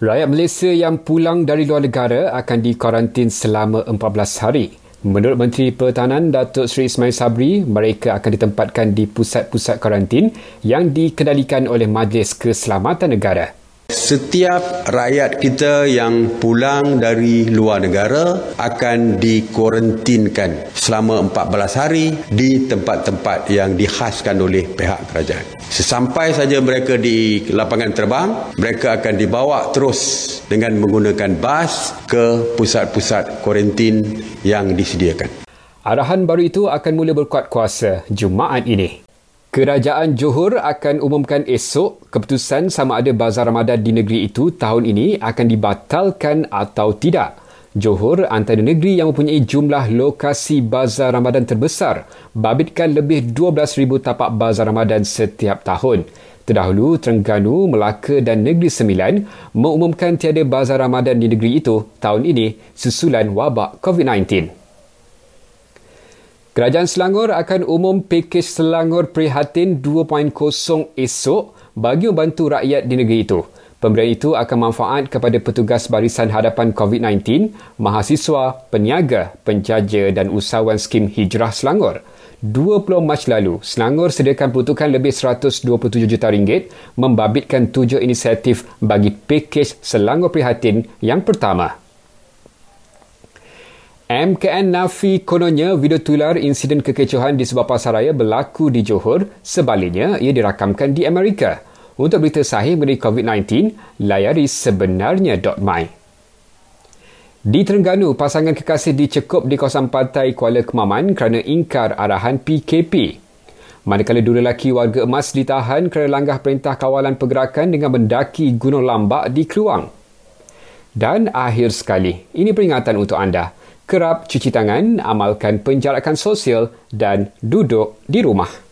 Rakyat Malaysia yang pulang dari luar negara akan dikarantin selama 14 hari. Menurut Menteri Pertahanan Datuk Seri Ismail Sabri, mereka akan ditempatkan di pusat-pusat karantin yang dikendalikan oleh Majlis Keselamatan Negara. Setiap rakyat kita yang pulang dari luar negara akan dikuarantinkan selama 14 hari di tempat-tempat yang dihaskan oleh pihak kerajaan. Sesampai saja mereka di lapangan terbang, mereka akan dibawa terus dengan menggunakan bas ke pusat-pusat kuarantin yang disediakan. Arahan baru itu akan mula berkuat kuasa Jumaat ini. Kerajaan Johor akan umumkan esok keputusan sama ada bazar Ramadan di negeri itu tahun ini akan dibatalkan atau tidak. Johor antara negeri yang mempunyai jumlah lokasi bazar Ramadan terbesar, babitkan lebih 12,000 tapak bazar Ramadan setiap tahun. Terdahulu, Terengganu, Melaka dan Negeri Sembilan mengumumkan tiada bazar Ramadan di negeri itu tahun ini susulan wabak COVID-19. Kerajaan Selangor akan umum pakej Selangor Prihatin 2.0 esok bagi membantu rakyat di negeri itu. Pemberian itu akan manfaat kepada petugas barisan hadapan COVID-19, mahasiswa, peniaga, penjaja dan usahawan skim Hijrah Selangor. 20 Mac lalu, Selangor sediakan peruntukan lebih 127 juta ringgit membabitkan tujuh inisiatif bagi pakej Selangor Prihatin yang pertama. MKN Nafi kononnya video tular insiden kekecohan di sebuah pasaraya berlaku di Johor. Sebaliknya, ia dirakamkan di Amerika. Untuk berita sahih mengenai COVID-19, layari sebenarnya.my. Di Terengganu, pasangan kekasih dicekup di kawasan pantai Kuala Kemaman kerana ingkar arahan PKP. Manakala dua lelaki warga emas ditahan kerana langgar perintah kawalan pergerakan dengan mendaki Gunung Lambak di Keluang. Dan akhir sekali, ini peringatan untuk anda kerap cuci tangan, amalkan penjarakan sosial dan duduk di rumah.